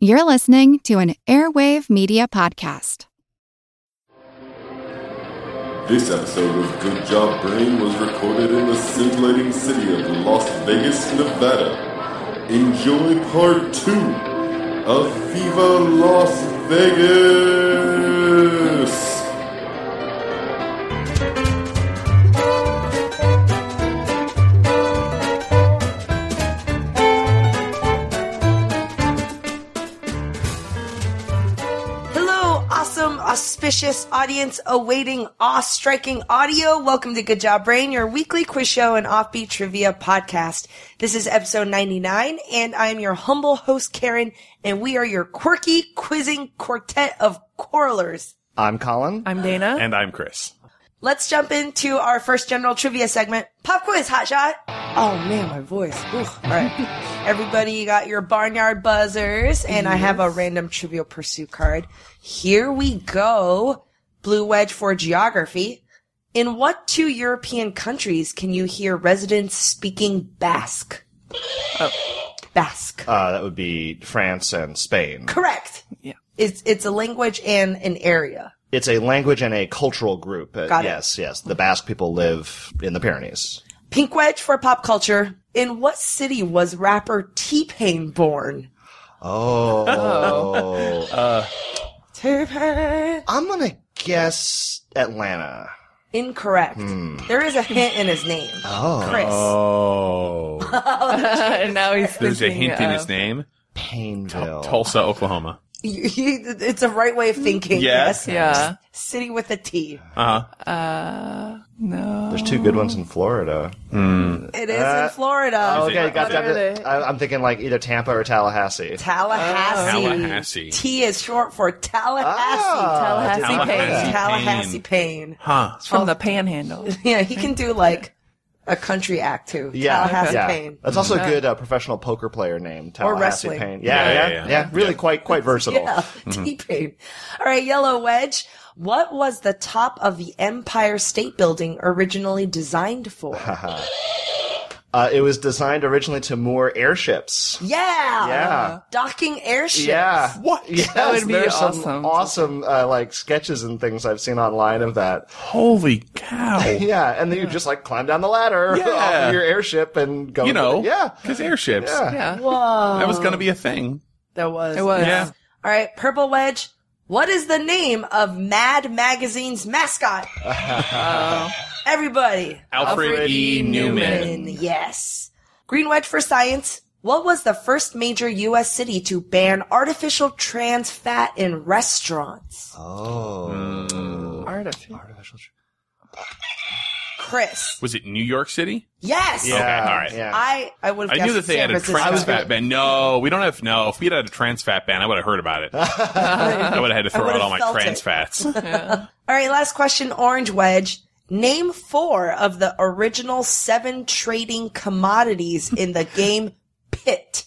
You're listening to an Airwave Media Podcast. This episode of Good Job Brain was recorded in the scintillating city of Las Vegas, Nevada. Enjoy part two of Viva Las Vegas! Auspicious audience awaiting awe-striking audio. Welcome to Good Job Brain, your weekly quiz show and offbeat trivia podcast. This is episode 99, and I am your humble host, Karen, and we are your quirky quizzing quartet of quarrelers. I'm Colin. I'm Dana. And I'm Chris. Let's jump into our first general trivia segment. Pop quiz, hot shot. Oh man, my voice. Ooh. All right. Everybody, you got your barnyard buzzers, and I have a random trivial pursuit card. Here we go. Blue wedge for geography. In what two European countries can you hear residents speaking Basque? Basque. Uh, that would be France and Spain. Correct. Yeah. It's it's a language and an area. It's a language and a cultural group. Uh, Got it. yes, yes. The Basque people live in the Pyrenees. Pink wedge for pop culture. In what city was rapper T-Pain born? Oh. uh, T-Pain. I'm gonna guess Atlanta. Incorrect. There is a hint in his name. Oh. Chris. Oh. and now he's There's a thinking hint in his name. Painville. Tulsa, Oklahoma. You- you- it's a right way of thinking. Yes. Yes. Yeah. City with a T. Uh huh. Uh, no. There's two good ones in Florida. It is in Florida. Oh, Is it- okay, got What are they? that. I- I'm thinking like either Tampa or Tallahassee. Tallahassee. Tallahassee. T is short for Tallahassee. Ah, Tallahassee Tallahassee. Pain. Tallahassee Pain. Huh. It's from the Panhandle. Yeah, he can do like a country act too. Yeah, Tallahassee yeah. Pain. That's also a good uh, professional poker player name. Tallahassee wrestling. Payne. Yeah, Yeah, yeah, yeah, yeah, yeah. Really quite quite versatile. Yeah, T-Pain. All right, Yellow Wedge. What was the top of the Empire State Building originally designed for? Uh, it was designed originally to moor airships. yeah. Yeah. Docking airships. Yeah. What? Yes, That would be awesome. some awesome uh, like sketches and things I've seen online of that. Holy cow. Yeah, and then you just like climb down the ladder Yeah. off of your airship and go. You know. yeah, Because airships. yeah. Yeah. Whoa. That was going to be a thing. That was. It was. Yeah. All right, Purple Wedge. What is the name of Mad Magazine's mascot? Uh, everybody. Alfred, E. Neuman. And yes. Green Wedge for science. What was the first major U.S. city to ban artificial trans fat in restaurants? Oh, mm. Artificial. Chris. Was it New York City? Yes. yeah, all right. Yeah. I I would have I knew that they had a trans fat ban. No, we don't have. No, if we had had a trans fat ban, I would have heard about it. I would have had to throw out all my trans it. fats. All right, last question, Orange Wedge. Name four of the original seven trading commodities in the game Pit.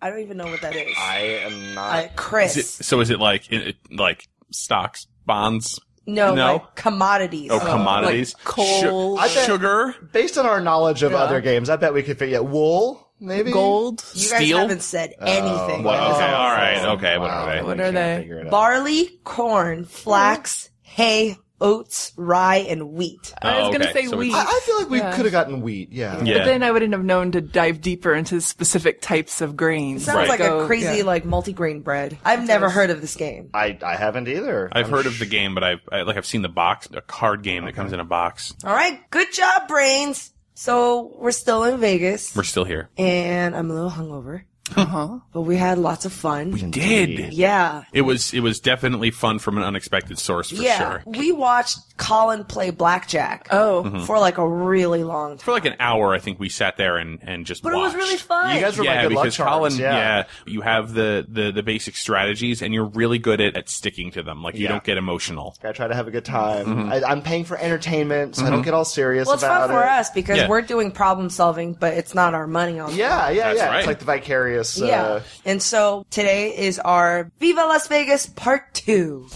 I don't even know what that is. I am not. Uh, Chris. Is it, so is it like it, like stocks, bonds? No, no? like commodities. Oh, commodities. like coal. I bet- sugar. Based on our knowledge of Yeah. other games, I bet we could figure out wool, maybe Gold. you guys steel? haven't said oh, anything. Well, Oh, okay, all right, okay. What are they? What are they? figure it out. Barley, corn, flax, hay, oats, rye, and wheat. I was Oh, gonna okay. say So wheat. I, I feel like we Yeah. could have gotten wheat. Yeah. Yeah. But then I wouldn't have known to dive deeper into specific types of grains. Sounds Right. like a Go- crazy yeah. like multigrain bread. I've never heard of this game. I I haven't either. I've I'm heard of the game, but I've I, like I've seen the box, a card game that comes in a box. All right, good job, brains. So we're still in Vegas, We're still here. and I'm a little hungover, Uh-huh. but we had lots of fun. We did yeah, it was it was definitely fun from an unexpected source for yeah. sure. We watched Colin play blackjack. Oh. for like a really long time. For like an hour, I think we sat there and and just. But it was really fun. You guys were my yeah, good luck because charms. Colin, yeah. yeah. you have the, the the basic strategies, and you're really good at, at sticking to them. Like you Yeah. don't get emotional. I try to have a good time. Mm-hmm. I, I'm paying for entertainment, so I don't get all serious well, it's about fun for us because Yeah. we're doing problem solving, but it's not our money on. Yeah, yeah, That's yeah. right. It's like the vicarious. Yeah. Uh, And so today is our Viva Las Vegas part two.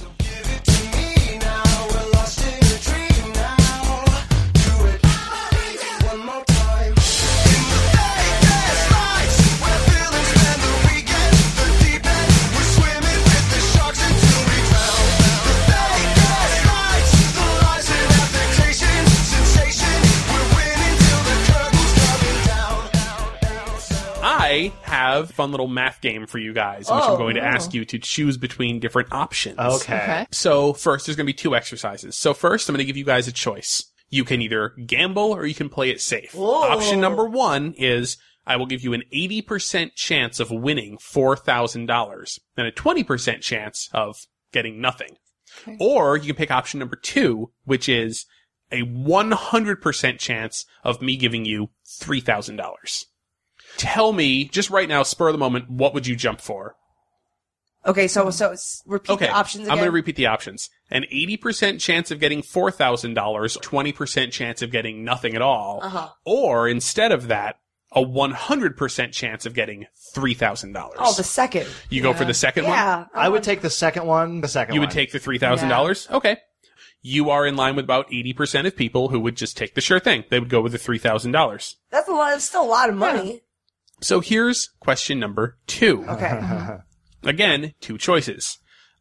Have a fun little math game for you guys, in which Oh, I'm going to ask you to choose between different options. Okay. Okay. So first, there's going to be two exercises. So first, I'm going to give you guys a choice. You can either gamble or you can play it safe. Whoa. Option number one is I will give you an 80% chance of winning $4,000 and a 20% chance of getting nothing. Or you can pick option number two, which is a 100% chance of me giving you $3,000. Tell me, just right now, spur of the moment, what would you jump for? Okay, so so repeat Okay, the options again. I'm going to repeat the options. An 80% chance of getting $4,000, 20% chance of getting nothing at all. Uh-huh. Or instead of that, a 100% chance of getting $3,000. oh, the second. you go for the second one? Yeah. I would take the second one. The second You one. would take the $3,000? Okay. You are in line with about 80% of people who would just take the sure thing. They would go with the $3,000. That's a lot. It's still a lot of money. So here's question number two. Okay. Again, two choices.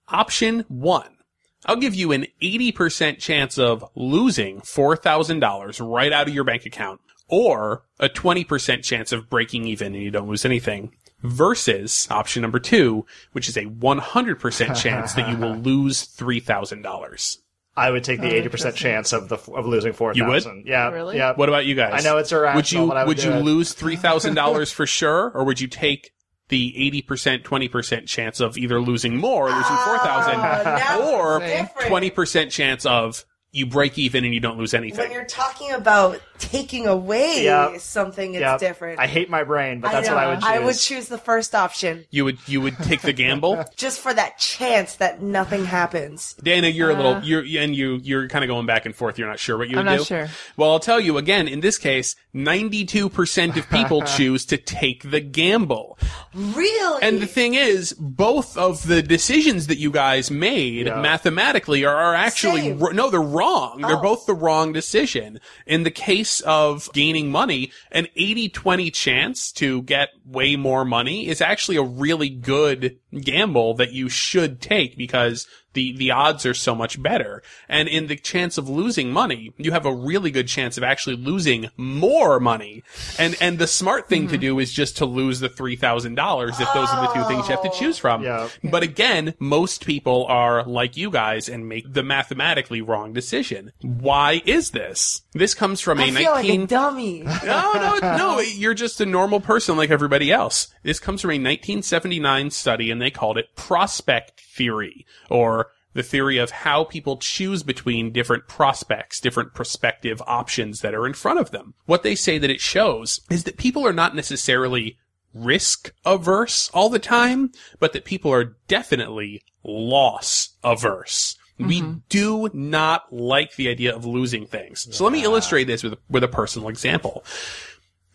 Option one. I'll give you an 80% chance of losing $4,000 right out of your bank account or a 20% chance of breaking even and you don't lose anything versus option number two, which is a 100% chance that you will lose $3,000. I would take the oh, eighty percent chance of the of losing four thousand. You would? Yeah. Really? Yeah. What about you guys? I know it's irrational, Would you but I would you do it. lose three thousand dollars for sure, or would you take the eighty percent, twenty percent chance of either losing more, or losing oh, four thousand, or twenty percent chance of you break even and you don't lose anything? when you're talking about taking away Yeah. something, it's Yeah. different. I hate my brain, but that's know. what I would choose. I would choose the first option You would you would take the gamble. just for that chance that nothing happens. Dana, you're a little uh. you're and you you're kind of going back and forth. You're not sure what you do. I'm would not do. sure. Well, I'll tell you again. In this case, ninety-two percent of people choose to take the gamble. Really? And the thing is, both of the decisions that you guys made Yeah. mathematically are, are actually r- no, they're wrong. They're Oh. both the wrong decision. In the case of gaining money, an 80-20 chance to get way more money is actually a really good gamble that you should take because the, the odds are so much better. And in the chance of losing money, you have a really good chance of actually losing more money. And, and the smart thing to mm-hmm. do is just to lose the $3,000 if those are the two things you have to oh. choose from. Yeah. But again, most people are like you guys and make the mathematically wrong decision. Why is this? This comes from a I feel 19 like a dummy. no, no, no. You're just a normal person like everybody else. This comes from a 1979 study and they called it prospect theory or the theory of how people choose between different prospects, different prospective options that are in front of them. What they say that it shows is that people are not necessarily risk averse all the time, but that people are definitely loss averse. We mm-hmm. do not like the idea of losing things. So let me illustrate this with, with a personal example.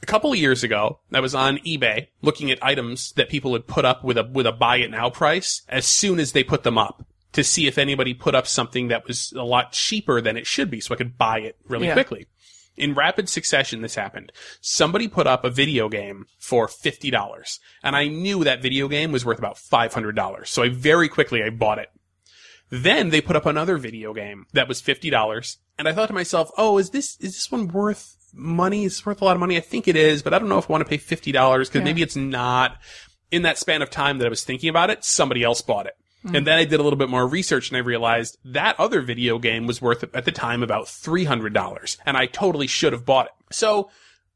A couple of years ago, I was on eBay looking at items that people had put up with a, with a buy it now price as soon as they put them up to see if anybody put up something that was a lot cheaper than it should be so I could buy it really Yeah. quickly. In rapid succession, this happened. Somebody put up a video game for $50 and I knew that video game was worth about $500. So I very quickly, I bought it. Then they put up another video game that was $50 and I thought to myself, oh, is this, is this one worth money? It's worth a lot of money. I think it is, but I don't know if I want to pay $50 because maybe it's not. In that span of time that I was thinking about it, somebody else bought it. Hmm. And then I did a little bit more research and I realized that other video game was worth at the time about $300 and I totally should have bought it. So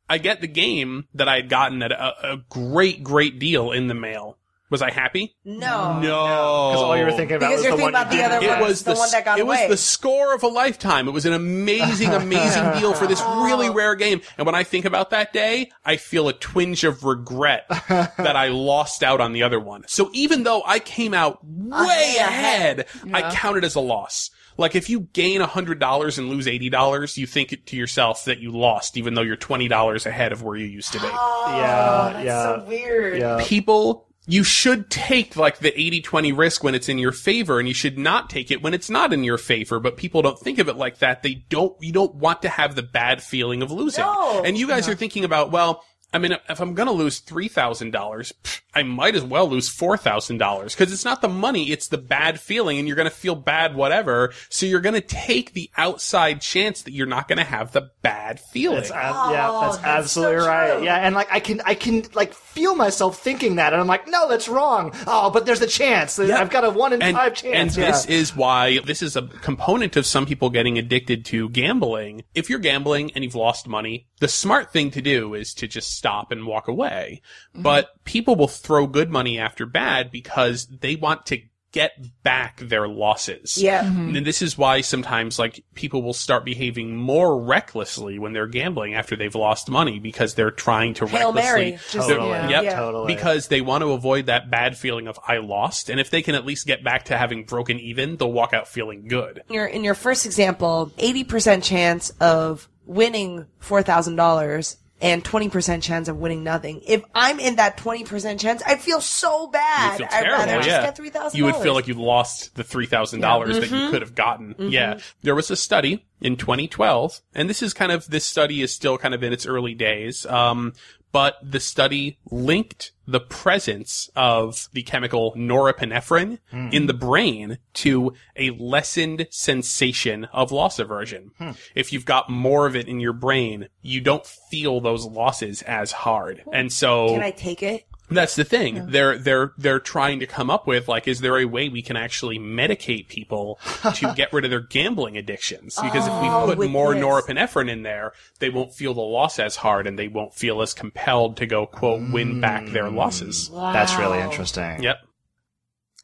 I get the game that I had gotten at a, a great, great deal in the mail. Was I happy? No. No. Because all you were thinking about Because was you're the thinking one about you the didn't other get. It was the the, one that got it away. was the score of a lifetime. It was an amazing, amazing deal for this really rare game. And when I think about that day, I feel a twinge of regret that I lost out on the other one. So even though I came out way ahead, I count it as a loss. Like if you gain $100 and lose $80, you think it to yourself that you lost, even though you're $20 ahead of where you used to be. Oh, yeah, That's yeah, so weird. yeah. people you should take like the 80-20 risk when it's in your favor and you should not take it when it's not in your favor but people don't think of it like that. They don't you don't want to have the bad feeling of losing. No. and you guys are thinking about well I mean, if I'm going to lose $3,000, pff, I might as well lose $4,000 because it's not the money, it's the bad feeling and you're going to feel bad, whatever. So you're going to take the outside chance that you're not going to have the bad feeling. That's, ab- yeah, that's, Oh, that's absolutely so right. Yeah, and like I can, I can like feel myself thinking that, and I'm like, no, that's wrong. Oh, but there's a chance. I've got a one in and, five chance. and yeah. this is why this is a component of some people getting addicted to gambling. If you're gambling and you've lost money, the smart thing to do is to just stop and walk away. Mm-hmm. But people will throw good money after bad because they want to get back their losses. Yeah. Mm-hmm. And this is why sometimes like people will start behaving more recklessly when they're gambling after they've lost money because they're trying to Hail recklessly Mary. Just, they're- Yeah. Yep. Yeah. totally Because they want to avoid that bad feeling of I lost, and if they can at least get back to having broken even, they'll walk out feeling good. your in your first example, eighty percent chance of winning four thousand dollars and twenty percent chance of winning nothing. If I'm in that twenty percent chance, I'd feel so bad. Feel I'd terrible, rather just get $3,000. you would feel like you lost the three thousand dollars that Mm-hmm. you could have gotten. Yeah, there was a study in 2012, and this is kind of this study is still kind of in its early days. Um, but the study linked the presence of the chemical norepinephrine in the brain to a lessened sensation of loss aversion. Hmm. If you've got more of it in your brain, you don't feel those losses as hard. And so Can I take it? That's the thing. They're they're they're trying to come up with like, is there a way we can actually medicate people to get rid of their gambling addictions? Because if Oh, we put more this. norepinephrine in there, they won't feel the loss as hard, and they won't feel as compelled to go quote win back their mm. losses. That's really interesting. Yep.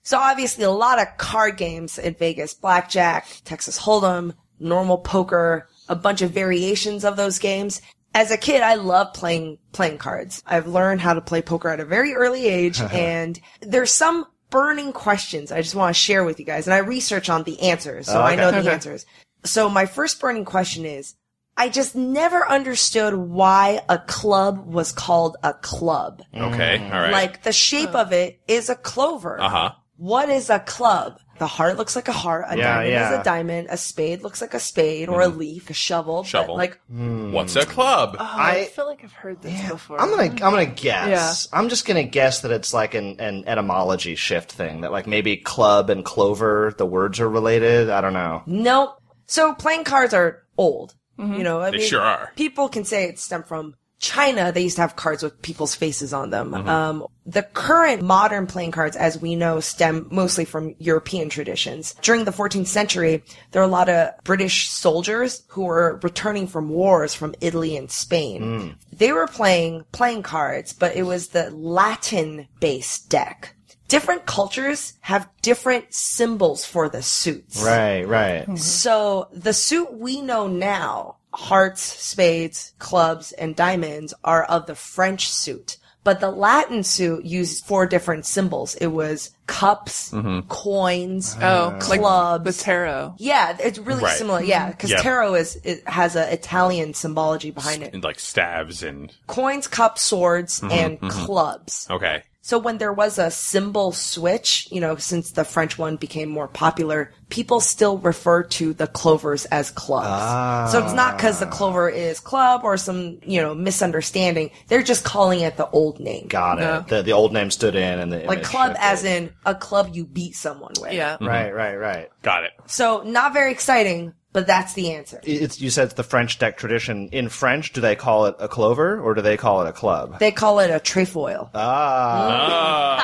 So obviously a lot of card games in Vegas, blackjack, Texas Hold'em, normal poker, a bunch of variations of those games. As a kid, I love playing, playing cards. I've learned how to play poker at a very early age and there's some burning questions I just want to share with you guys and I research on the answers. So I okay. know the Okay. answers. So my first burning question is, I just never understood why a club was called a club. Okay, all right. Like the shape of it is a clover. uh huh. What is a club? The heart looks like a heart. A Yeah, diamond yeah. is a diamond. A spade looks like a spade or a mm-hmm. leaf, a shovel. but, Shovel. like, hmm. What's a club? Oh, I, I- feel like I've heard this before. I'm gonna I'm gonna guess. I'm just gonna guess that it's like an, an etymology shift thing. That like maybe club and clover, the words are related. I don't know. nope. So playing cards are old. Mm-hmm. You know, I They mean, sure are. People can say it stemmed from China. They used to have cards with people's faces on them. Mm-hmm. Um, the current modern playing cards, as we know, stem mostly from European traditions. During the 14th century, there were a lot of British soldiers who were returning from wars from Italy and Spain. Mm. They were playing playing cards, but it was the Latin based deck. Different cultures have different symbols for the suits. Right, right. So the suit we know now, hearts, spades, clubs, and diamonds are of the French suit. But the Latin suit used four different symbols. It was cups, mm-hmm. coins, oh, like clubs. the tarot. yeah, it's really Right. similar. Yeah, because Yep. tarot is it has an Italian symbology behind it. And like stabs and Coins, cups, swords, mm-hmm, and mm-hmm. clubs. okay. So when there was a symbol switch, you know, since the French one became more popular, people still refer to the clovers as clubs. So it's not because the clover is club or some, you know, misunderstanding. They're just calling it the old name. Got it. The the old name stood in, and the like club shifted. as in a club you beat someone with. Yeah. Right, right, right. Got it. So not very exciting, but that's the answer. It's you said it's the French deck tradition. In French, do they call it a clover or do they call it a club? They call it a trefoil. Ah,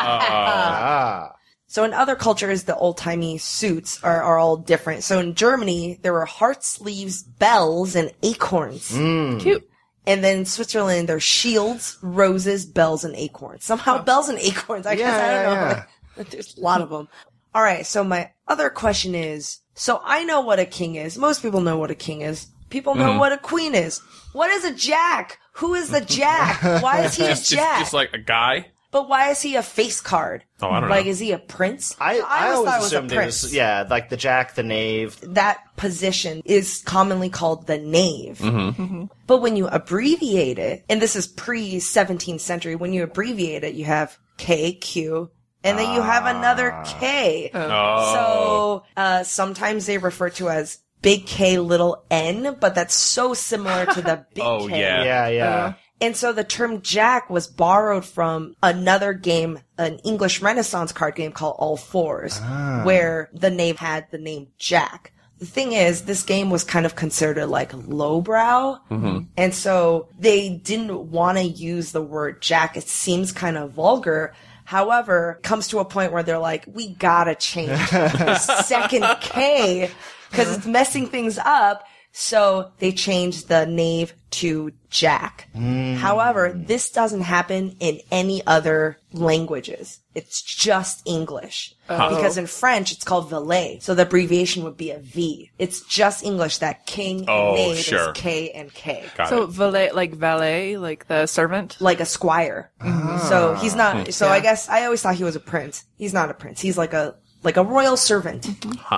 ah. So in other cultures, the old timey suits are, are all different. So in Germany, there were heart sleeves, bells, and acorns. Cute. And then in Switzerland, there's shields, roses, bells, and acorns. Somehow bells and acorns. I guess I don't Yeah, know. yeah, Like, there's a lot of them. All right. So my other question is, so I know what a king is. Most people know what a king is. People know Mm-hmm. what a queen is. What is a jack? Who is the jack? Why is he a jack? just like a guy. but why is he a face card? Oh, I don't know. like, know. is he a prince? I, I, always always thought it was a assumed it prince. was yeah, like the jack, the knave. that position is commonly called the knave. Mm-hmm. But when you abbreviate it, and this is pre 17th century, when you abbreviate it, you have K, Q, and then you have another K. Oh. So uh, sometimes they refer to as big K, little n, but that's so similar to the big Oh, K. yeah. Yeah, yeah. Uh-huh. And so the term Jack was borrowed from another game, an English Renaissance card game called All Fours, ah. where the name had the name Jack. The thing is, this game was kind of considered like lowbrow. Mm-hmm. And so they didn't want to use the word Jack. It seems kind of vulgar. However, comes to a point where they're like, we gotta change the second K because it's messing things up. So they changed the knave to Jack. Mm. However, this doesn't happen in any other languages. It's just English. Because in French, it's called valet. So the abbreviation would be a V. It's just English that king and Oh, knave sure. is K and K. Got So it. valet, like valet, like the servant. Like a squire. Ah. So he's not, hmm. so I guess I always thought he was a prince. He's not a prince. He's like a, like a royal servant. Mm-hmm.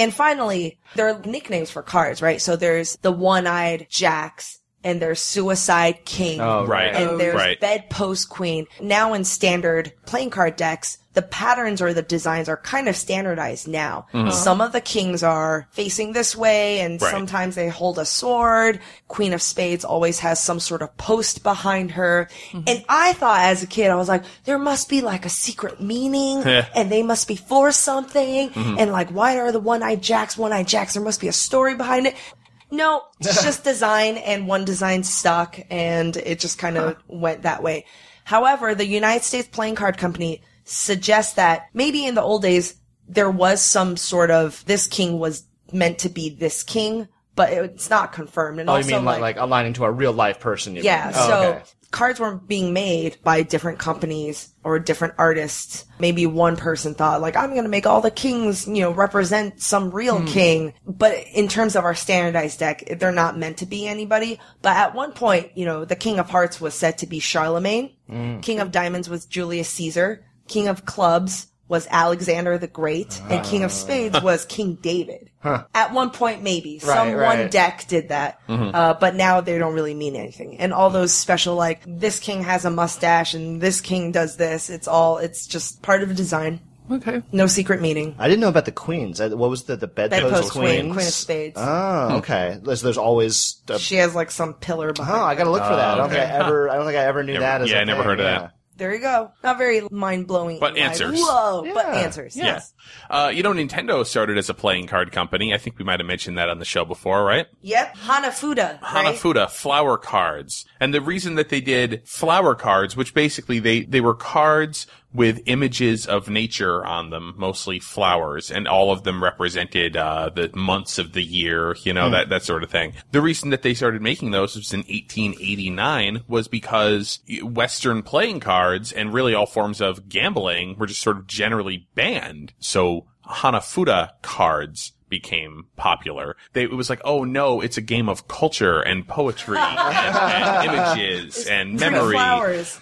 And finally, there are nicknames for cards, right? So there's the one-eyed jacks and there's suicide king. Oh, Right. and Oh, there's right. bedpost queen. Now in standard playing card decks, the patterns or the designs are kind of standardized now. Mm-hmm. Some of the kings are facing this way and Right. sometimes they hold a sword. Queen of spades always has some sort of post behind her. Mm-hmm. And I thought as a kid, I was like, there must be like a secret meaning and they must be for something. Mm-hmm. And like, why are the one-eyed jacks one-eyed jacks? There must be a story behind it. No, it's just design and one design stuck and it just kind of went that way. However, the United States Playing Card Company suggests that maybe in the old days there was some sort of this king was meant to be this king, but it's not confirmed. And Oh, also you mean like, like aligning to a real life person? You yeah? Oh, so okay. cards weren't being made by different companies or different artists. Maybe one person thought like, I'm going to make all the kings, you know, represent some real Hmm. king. But in terms of our standardized deck, they're not meant to be anybody. But at one point, you know, the king of hearts was said to be Charlemagne. Hmm. King of diamonds was Julius Caesar. King of clubs was Alexander the Great. And King of spades was King David. At one point, maybe some Right, one deck did that, uh, but now they don't really mean anything. And all those special like this king has a mustache and this king does this. It's all it's just part of a design. Okay. No secret meaning. I didn't know about the queens. What was the the bedpost, Bedpost queens? queen, queen of spades. Oh, okay. There's, there's always. A, she has like some pillar behind. oh, I gotta look for that. I don't think I okay. ever. I don't think I ever knew Never- that. As yeah, a I never thing, heard of that. Yeah. There you go. Not very mind blowing, But answers. Whoa, but answers. Yeah. Yes. Uh, you know, Nintendo started as a playing card company. I think we might have mentioned that on the show before, right? Yep. Hanafuda. Right? Hanafuda flower cards. And the reason that they did flower cards, which basically they, they were cards with images of nature on them, mostly flowers, and all of them represented uh, the months of the year, you know, that, that sort of thing. The reason that they started making those was in 1889 was because Western playing cards and really all forms of gambling were just sort of generally banned. So Hanafuda cards became popular. They, it was like, oh no, it's a game of culture and poetry and, and images and memory.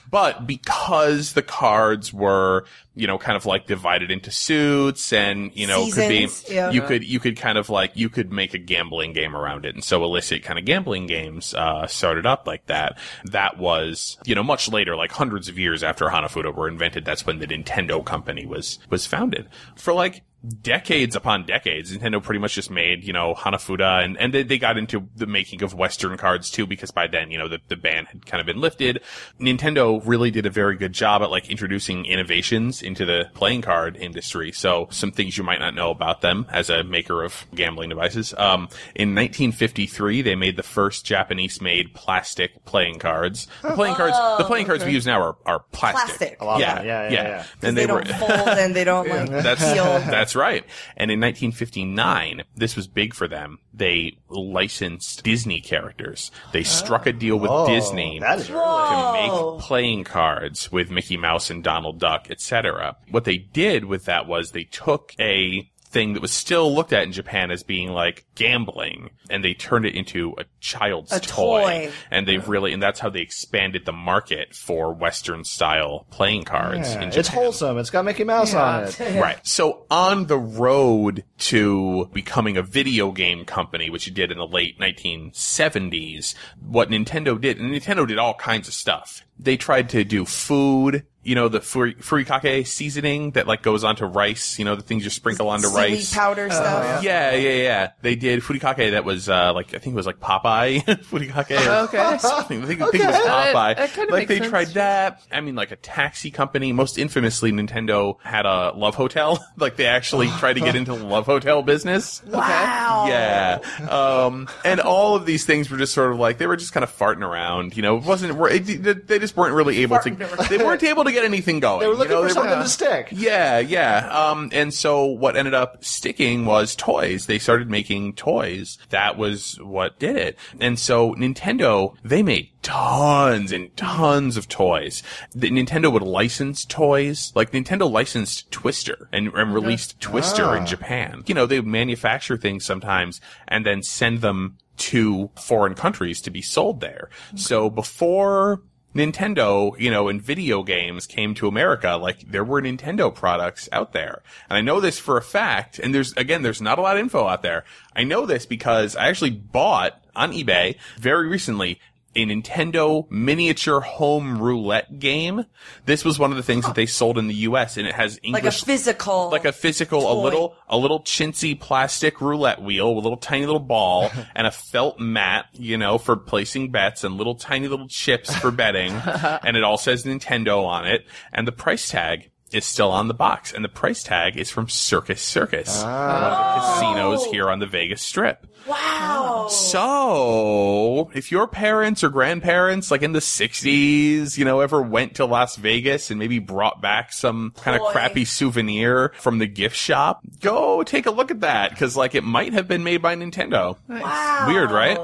But because the cards were, you know, kind of like divided into suits and, you know, could be, yeah. you could, you could kind of like, you could make a gambling game around it. And so illicit kind of gambling games, uh, started up like that. That was, you know, much later, like hundreds of years after Hanafuda were invented. That's when the Nintendo company was, was founded. For like, decades upon decades, Nintendo pretty much just made, you know, Hanafuda and, and they, they got into the making of Western cards too, because by then, you know, the, the ban had kind of been lifted. Nintendo really did a very good job at like introducing innovations into the playing card industry. So some things you might not know about them as a maker of gambling devices. Um, in 1953, they made the first Japanese made plastic playing cards. The playing cards, the playing cards we use now are, are plastic. Plastic. A lot of Yeah, them. Yeah, yeah, yeah. yeah. And they, they, were, don't fold and they don't like that's peel. that's right. And in 1959, this was big for them. They licensed Disney characters. They struck a deal with Oh, Disney That is to make playing cards with Mickey Mouse and Donald Duck, etc. What they did with that was they took a thing that was still looked at in Japan as being like gambling and they turned it into a child's A toy. and they've really and that's how they expanded the market for western style playing cards Yeah, in it's wholesome. It's got Mickey Mouse on it. Right. So on the road to becoming a video game company, which it did in the late 1970s, what Nintendo did, and Nintendo did all kinds of stuff. They tried to do food, you know, the furi- furikake seasoning that like goes onto rice. You know, the things you sprinkle onto Seaweed rice. powder stuff. Yeah, yeah, yeah. They did furikake that was uh, like I think it was like Popeye furikake. or Okay. something. I think, I think it was Okay. That- Popeye. that kinda like makes they sense. tried that. I mean, like a taxi company. Most infamously, Nintendo had a love hotel. like they actually tried to get into the love hotel business. Wow. Yeah. Um, and all of these things were just sort of like, they were just kind of farting around, you know, it wasn't, it, they just weren't really able to, around. they weren't able to get anything going. They were you looking know, for something were- to stick. yeah, yeah. Um, and so what ended up sticking was toys. They started making toys. That was what did it. And so Nintendo, they made tons and tons of toys. The, Nintendo would license toys. Like Nintendo licensed Twister and, and released Twister in Japan. You know, they would manufacture things sometimes and then send them to foreign countries to be sold there. So before Nintendo, you know, and video games came to America, like there were Nintendo products out there. And I know this for a fact, and there's, again, there's not a lot of info out there. I know this because I actually bought on eBay very recently a Nintendo miniature home roulette game. This was one of the things that they sold in the US and it has English Like a physical. like a physical, a little, a little chintzy plastic roulette wheel with a little tiny little ball and a felt mat, you know, for placing bets and little tiny little chips for betting. and it all says Nintendo on it. And the price tag is still on the box. And the price tag is from Circus Circus, ah. one of the casinos oh. here on the Vegas Strip. wow. So, if your parents or grandparents, like in the 60s, you know, ever went to Las Vegas and maybe brought back some kind of crappy souvenir from the gift shop, go take a look at that, because, like, it might have been made by Nintendo. Wow. Weird, right?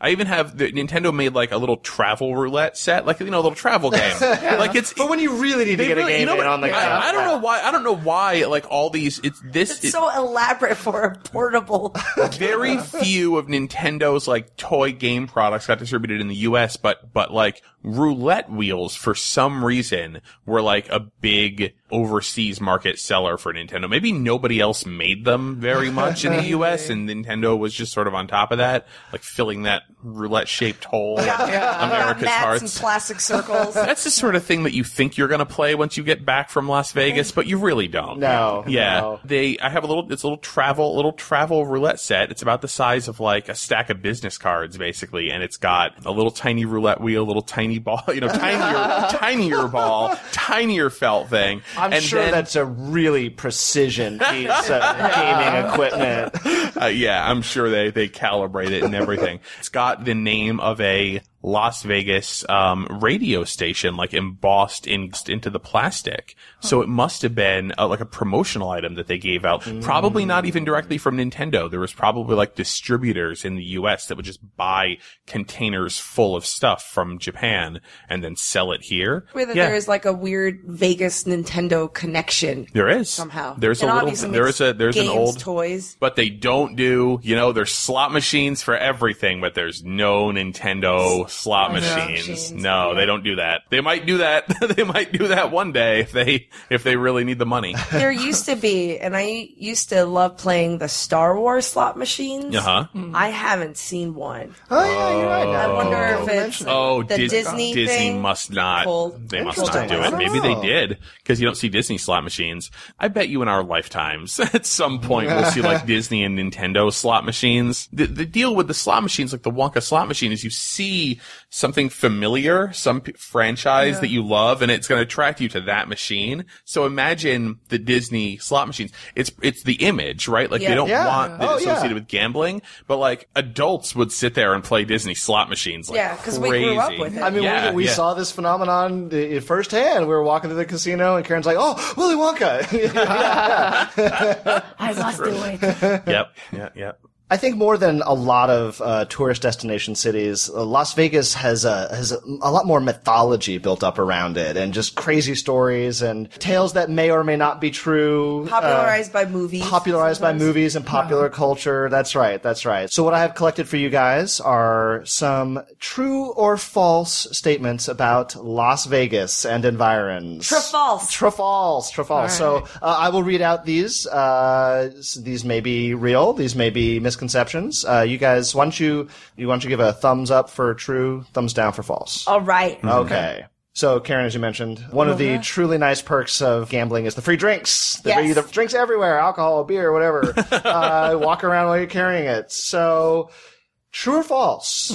I even have the Nintendo made like a little travel roulette set, like you know, a little travel game. Like it's But when you really need to get really- a game you know in on the I, I don't know why. I don't know why. Like all these, it's this. It's it- so elaborate for a portable. very few of Nintendo's like toy game products got distributed in the US, but, but like roulette wheels for some reason were like a big overseas market seller for Nintendo. Maybe nobody else made them very much in the US and Nintendo was just sort of on top of that, like filling that roulette shaped hole in America's Mats hearts. and plastic circles. That's the sort of thing that you think you're going to play once you get back from Las Vegas, but you really don't. No, Yeah. no. They I have a little it's a little travel little travel roulette set. It's about the size of like a stack of business cards basically and it's got a little tiny roulette wheel, a little tiny ball, you know, tinier tinier ball, tinier felt thing. I'm and sure then- that's a really precision piece of gaming equipment. uh, yeah, I'm sure they they calibrate it and everything. it's got the name of a Las Vegas um, radio station like embossed in, into the plastic. So it must have been uh, like a promotional item that they gave out. Probably not even directly from Nintendo. There was probably like distributors in the US that would just buy containers full of stuff from Japan and then sell it here. Whether Yeah. there is like a weird Vegas Nintendo connection There is somehow. There's It a little. There's a there's games, an old toys. but they don't do, you know, there's slot machines for everything, but there's no Nintendo slot machines. machines, No, they don't do that. They might do that. they might do that one day if they if they really need the money. There used to be, and I used to love playing the Star Wars slot machines. Uh huh. I haven't seen one. Oh yeah, you're right. I now. wonder if Oh, it's Oh, the Dis- Disney Disney thing. must not. Pulled. They must not Interesting. do I it. don't Maybe they know. did because you don't see Disney slot machines. I bet you in our lifetimes, at some point, we'll see like Disney and Nintendo slot machines. The, the deal with the slot machines, like the Wonka slot machine, is you see something familiar, some p- franchise that you love, and it's going to attract you to that machine. So imagine the Disney slot machines. It's it's the image, right? Like Yeah. they don't Yeah. want it Oh, associated yeah. with gambling, but like adults would sit there and play Disney slot machines. Like Yeah, 'cause we grew up with it. I mean, Yeah, we, we yeah. saw this phenomenon firsthand. We were walking through the casino, and Karen's like, "Oh, Willy Wonka!" I must do it. yep, yeah, yep. I think more than a lot of uh, tourist destination cities, uh, Las Vegas has a has a, a lot more mythology built up around it, and just crazy stories and tales that may or may not be true. uh, Popularized by movies. popularized by movies and popular culture. That's right. That's right. So what I have collected for you guys are some true or false statements about Las Vegas and environs. True false. True false. True false. So uh, I will read out these. Uh, these may be real. These may be misconceptions. Uh, you guys, why don't you, you why don't you give a thumbs up for true, thumbs down for false? All right. Okay. So, Karen, as you mentioned, one of the truly nice perks of gambling is the free drinks. The, Yes. the drinks everywhere, alcohol, beer, whatever. uh, walk around while you're carrying it. So, true or false?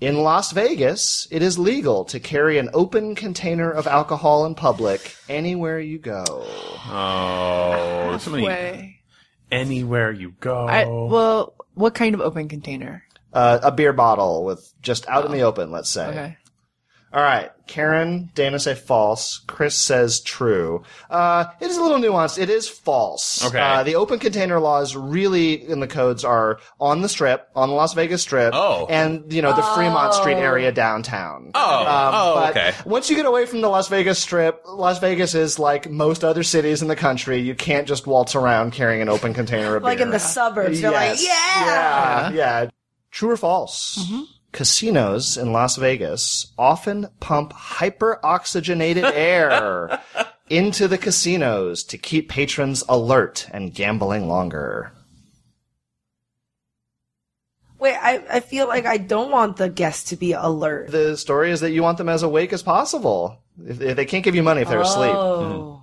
In Las Vegas, it is legal to carry an open container of alcohol in public anywhere you go. Oh, so many. Way. Anywhere you go. I, well, what kind of open container? Uh, a beer bottle with just out in the open, let's say. Okay. All right, Karen, Dana say false. Chris says true. Uh, it is a little nuanced. It is false. Okay. Uh, the open container laws really in the codes are on the strip, on the Las Vegas Strip. Oh. And, you know, the Fremont Street area downtown. Oh, oh, but okay. Once you get away from the Las Vegas Strip, Las Vegas is like most other cities in the country. You can't just waltz around carrying an open container of Like beer. in the suburbs, you're like, yeah. yeah, yeah. True or false? Casinos in Las Vegas often pump hyperoxygenated air into the casinos to keep patrons alert and gambling longer. Wait, I, I feel like I don't want the guests to be alert. The story is that you want them as awake as possible. If, if they can't give you money if they're asleep. Oh. Mm-hmm.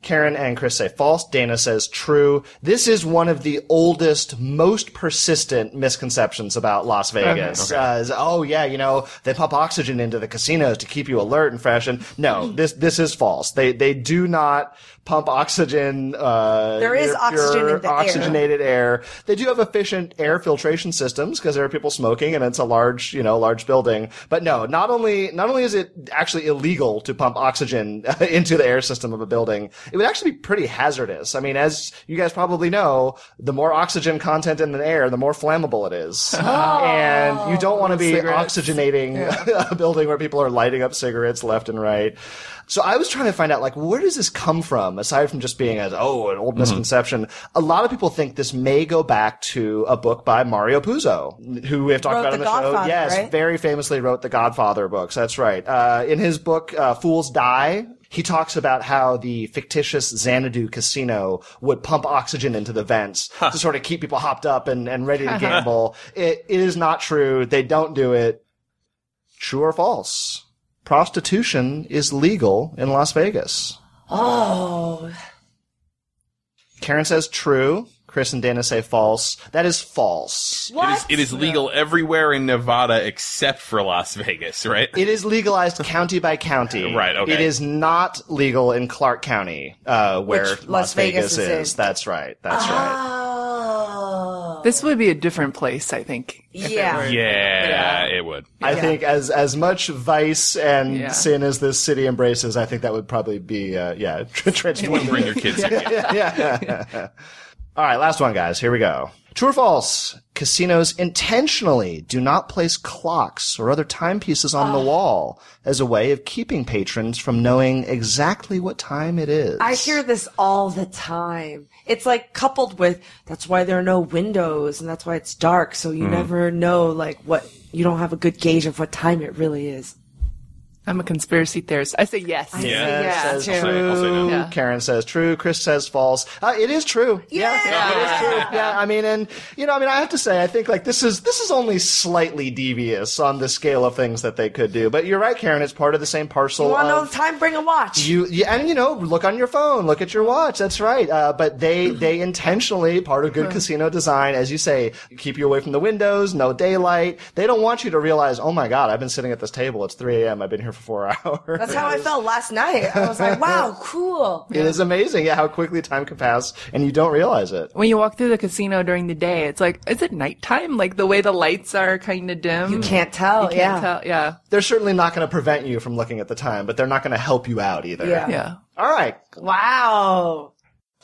Karen and Chris say false. Dana says true. This is one of the oldest, most persistent misconceptions about Las Vegas. Uh, is, oh yeah, you know they pump oxygen into the casinos to keep you alert and fresh. And no, this this is false. They they do not pump oxygen. Uh, There is pure- oxygen in the air. oxygenated air. They do have efficient air filtration systems because there are people smoking and it's a large you know large building. But no, not only not only is it actually illegal to pump oxygen into the air system of a building, it would actually be pretty hazardous. I mean, as you guys probably know, the more oxygen content in the air, the more flammable it is. and you don't want to be Cigarettes. oxygenating a building where people are lighting up cigarettes left and right. So I was trying to find out, like, where does this come from? Aside from just being as, oh, an old misconception, a lot of people think this may go back to a book by Mario Puzo, who we have talked Wrote about on The the show. Yes, right? very famously wrote the Godfather books. That's right. Uh, in his book, uh, Fools Die, he talks about how the fictitious Xanadu casino would pump oxygen into the vents to sort of keep people hopped up and, and ready to gamble. It, it is not true. They don't do it. True or false? Prostitution is legal in Las Vegas. Oh. Karen says true. Chris and Dana say false. That is false. It is, What? it is legal everywhere in Nevada except for Las Vegas, right? It is legalized county by county. Right, okay. It is not legal in Clark County, uh, where Which Las, Las Vegas, Vegas is. is. That's right. That's right. This would be a different place, I think. if it Yeah. Yeah, it would. I think as as much vice and Yeah. sin as this city embraces, I think that would probably be uh, yeah. Trench You wouldn't bring your kids yeah, yeah, yeah. All right, last one, guys. Here we go. True or false? Casinos intentionally do not place clocks or other timepieces on the wall as a way of keeping patrons from knowing exactly what time it is. I hear this all the time. It's like coupled with that's why there are no windows and that's why it's dark, so you mm. never know like what you don't have a good gauge of what time it really is. I'm a conspiracy theorist. I say yes. I say Yeah. yeah, says too. I'll say- I'll say no. true. Karen says true. Chris says false. Uh, it is true. Yeah, it is true. Yeah, I mean, and you know, I mean, I have to say, I think like this is this is only slightly devious on the scale of things that they could do. But you're right, Karen. It's part of the same parcel. You want know of, the time? Bring a watch. you, yeah, and you know, look on your phone, look at your watch. That's right. Uh, but they they intentionally part of good casino design, as you say, keep you away from the windows, no daylight. They don't want you to realize, oh my god, I've been sitting at this table. It's 3 a.m. I've been here for four hours. That's how I felt last night. I was like, wow, cool. It is amazing, yeah, how quickly time can pass, and you don't realize it. When you walk through the casino during the day, it's like, is it nighttime? Like the way the lights are kind of dim. You can't tell. You can't yeah. tell. Yeah. They're certainly not going to prevent you from looking at the time, but they're not going to help you out either. Yeah. Yeah. All right. Wow.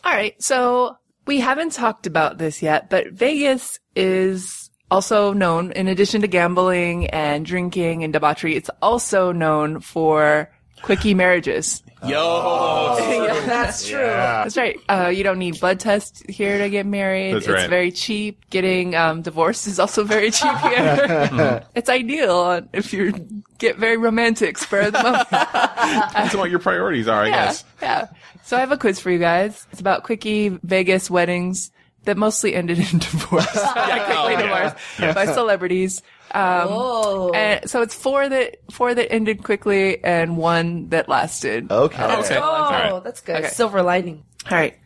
All right. So we haven't talked about this yet, but Vegas is also known, in addition to gambling and drinking and debauchery, it's also known for quickie marriages. Yo, That's true. That's right. Uh, you don't need blood tests here to get married. That's it's right. very cheap. Getting um, divorced is also very cheap here. it's ideal if you get very romantic spur of the moment. depends on what your priorities are, I yeah, guess. yeah. So I have a quiz for you guys. It's about quickie Vegas weddings that mostly ended in divorce. yeah, quickly Oh, yeah. divorced by celebrities. Um, Oh. and so it's four that four that ended quickly and one that lasted. Okay. Okay. Oh, that's good. Okay. Silver lining. All right.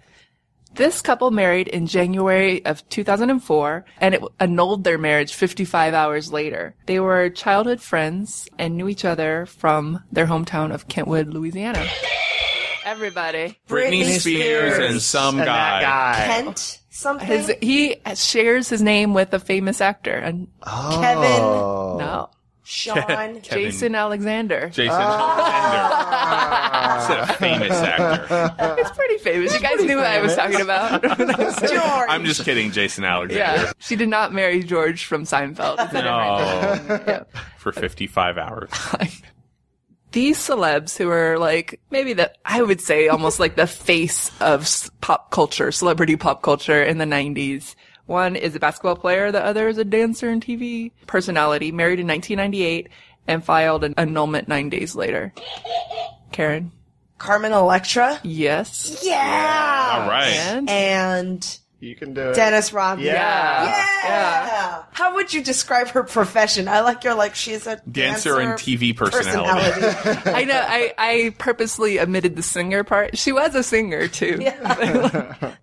This couple married in January of 2004 and it annulled their marriage 55 hours later. They were childhood friends and knew each other from their hometown of Kentwood, Louisiana. Everybody. Britney, Britney Spears, Spears. and some And guy. that guy. Kent something. His, he shares his name with a famous actor. And Kevin. Oh. no, Sean. Kevin. Jason Alexander. Jason ah. Alexander. He's a famous actor. It's pretty famous. You guys knew what I was talking about. George. I'm just kidding, Jason Alexander. yeah. She did not marry George from Seinfeld. Is right? No, Yeah. for 55 hours. these celebs who are like maybe the I would say almost like the face of pop culture, celebrity pop culture in the 90s. One is a basketball player, the other is a dancer and TV personality, married in 1998 and filed an annulment 9 days later. Karen. Carmen Electra. Yes. Yeah. All right. And And You can do it. Dennis Rodman. Yeah. Yeah. How would you describe her profession? I like your like she's a Dancer and TV personality. personality. I know I, I purposely omitted the singer part. She was a singer too.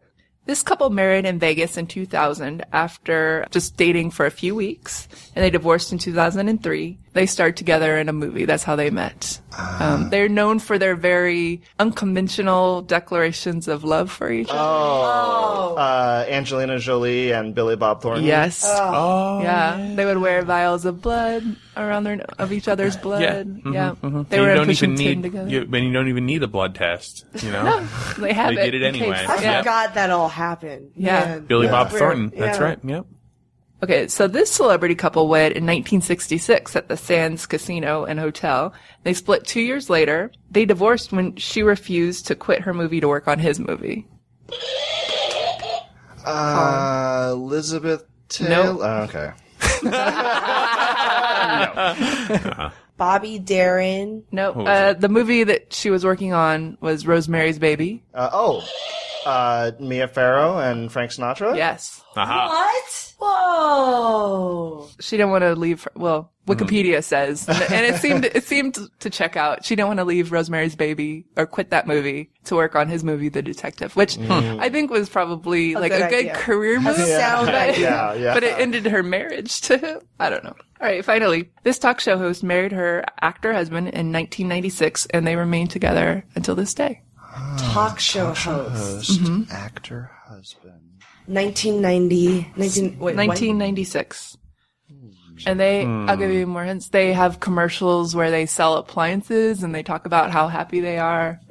This couple married in Vegas in 2000 after just dating for a few weeks, and they divorced in 2003. They starred together in a movie. That's how they met. Um, they're known for their very unconventional declarations of love for each other. Oh. Uh, Angelina Jolie and Billy Bob Thornton. Yes. Oh, yeah. They would wear vials of blood around their of each other's blood. Yeah. Yeah. Mhm, mhm. They And were you don't Pushing even Tin need, together. you, and you don't even need a blood test. You know, they have They it. did it anyway. I Yeah. forgot that all happened. Yeah. Man. Billy Yeah. Bob Weird. Thornton. That's right. Yep. Okay, so this celebrity couple wed in 1966 at the Sands Casino and Hotel. They split two years later. They divorced when she refused to quit her movie to work on his movie. Uh, Elizabeth Taylor. Oh, okay. No. Bobby Darin. No, was uh, the movie that she was working on was Rosemary's Baby. Uh, oh, uh, Mia Farrow and Frank Sinatra. Yes. Aha. What? Whoa. She didn't want to leave. Her, well, mm-hmm. Wikipedia says, and, and it seemed it seemed to check out. She didn't want to leave Rosemary's Baby or quit that movie to work on his movie, The Detective, which hmm. I think was probably like good a good idea. career move. sound idea. Yeah, yeah. but it ended her marriage to him. I don't know. All right, finally, this talk show host married her actor husband in 1996, and they remain together until this day. Talk show host. Host, mm-hmm. actor, husband. 1990. 19, wait, 1996. And they, I'll give you more hints. They have commercials where they sell appliances and they talk about how happy they are.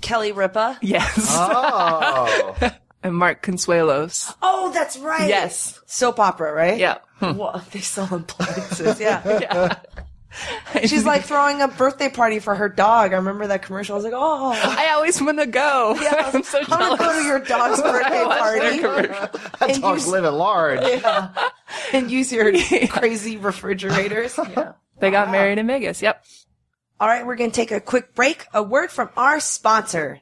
Kelly Ripa. Yes. Oh, and Mark Consuelos. Oh, that's right. Yes. Soap opera, right? Yeah. Well, they sell appliances. Yeah. yeah. She's like throwing a birthday party for her dog. I remember that commercial. I was like, oh, I always want to go. yeah. I'm so I'm gonna jealous. go to your dog's birthday party commercial. that And dog's you- living large. and use your crazy refrigerators. They got married in Vegas. Yep. All right, we're going to take a quick break. A word from our sponsor.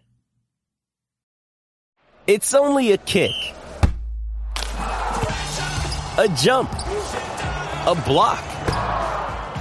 It's only a kick. A jump. A block.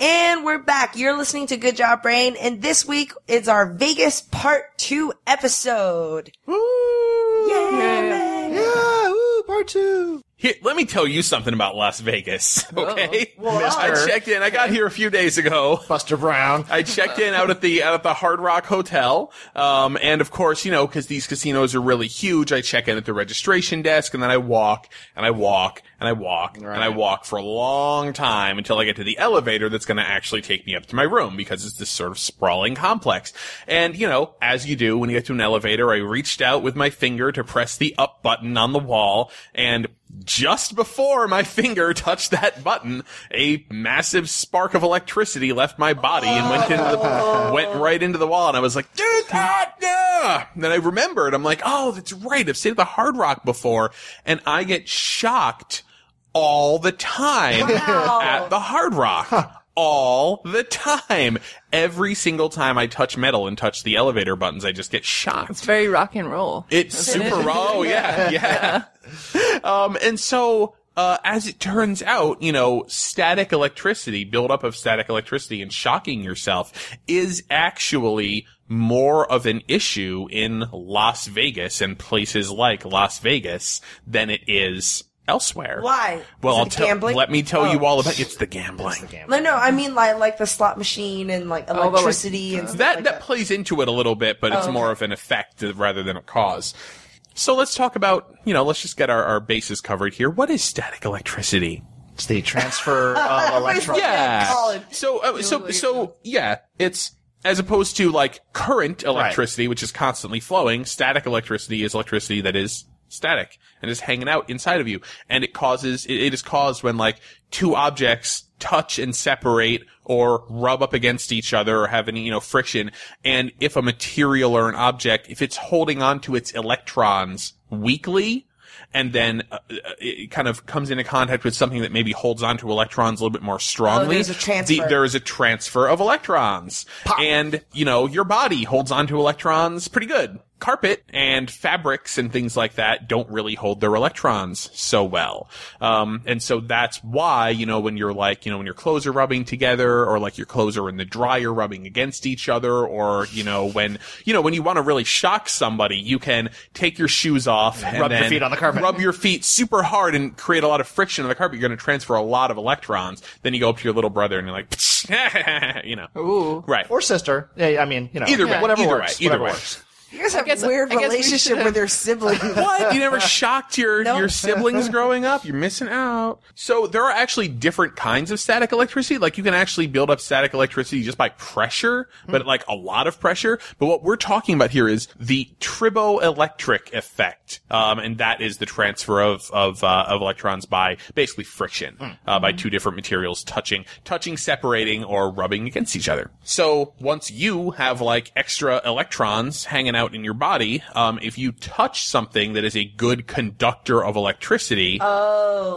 And we're back. You're listening to Good Job Brain, and this week is our Vegas Part 2 episode. Yay! Yeah, ooh, part two. Here, let me tell you something about Las Vegas. Okay, Mister. I checked in. I got here a few days ago. Buster Brown. I checked in out at the out at the Hard Rock Hotel, um, and of course, you know, because these casinos are really huge, I check in at the registration desk, and then I walk and I walk and I walk and I walk for a long time until I get to the elevator that's going to actually take me up to my room because it's this sort of sprawling complex. And you know, as you do when you get to an elevator, I reached out with my finger to press the up button on the wall, and just before my finger touched that button, a massive spark of electricity left my body and went into the, went right into the wall. And I was like, dude, ah, yeah. And then I remembered, I'm like, oh, that's right. I've stayed at the Hard Rock before. And I get shocked all the time at the Hard Rock. All the time. Every single time I touch metal and touch the elevator buttons, I just get shocked. It's very rock and roll. It's super raw. Oh, yeah, yeah. Um, and so, uh, as it turns out, you know, static electricity, buildup of static electricity and shocking yourself is actually more of an issue in Las Vegas and places like Las Vegas than it is elsewhere. Why? Well, Is I'll it tell, gambling? let me tell you Oh. all about, it's the gambling. No, no, I mean like like the slot machine and like the, like, electricity and stuff that like that that. plays into it a little bit, but it's Oh, more of an effect rather than a cause. So let's talk about, you know, let's just get our, our bases covered here. What is static electricity? It's the transfer of electrons. Yeah. So, uh, so, so, yeah, it's as opposed to like current electricity, which is constantly flowing. Static electricity is electricity that is static and is hanging out inside of you, and it causes it, it is caused when like two objects touch and separate or rub up against each other or have any you know friction and if a material or an object if it's holding on to its electrons weakly and then uh, uh, it kind of comes into contact with something that maybe holds on to electrons a little bit more strongly. there's a transfer. The- there is a transfer of electrons. And, you know, your body holds on to electrons pretty good. Carpet and fabrics and things like that don't really hold their electrons so well. Um, and so that's why, you know, when you're like, you know, when your clothes are rubbing together or like your clothes are in the dryer rubbing against each other or, you know, when, you know, when you want to really shock somebody, you can take your shoes off and Rub your feet on the carpet. Rub your feet super hard and create a lot of friction on the carpet. You're going to transfer a lot of electrons. Then you go up to your little brother and you're like, you know, Ooh. right. Or sister. Yeah, I mean, you know. Either way, whatever either works. way, either whatever way. works. You guys have a weird I guess we relationship with your siblings. What? You never shocked your Nope. your siblings growing up? You're missing out. So there are actually different kinds of static electricity. Like you can actually build up static electricity just by pressure, but like a lot of pressure. But what we're talking about here is the triboelectric effect, um, and that is the transfer of of uh, of electrons by basically friction, uh, by two different materials touching, touching, separating, or rubbing against each other. So once you have like extra electrons hanging out in your body, um, if you touch something that is a good conductor of electricity,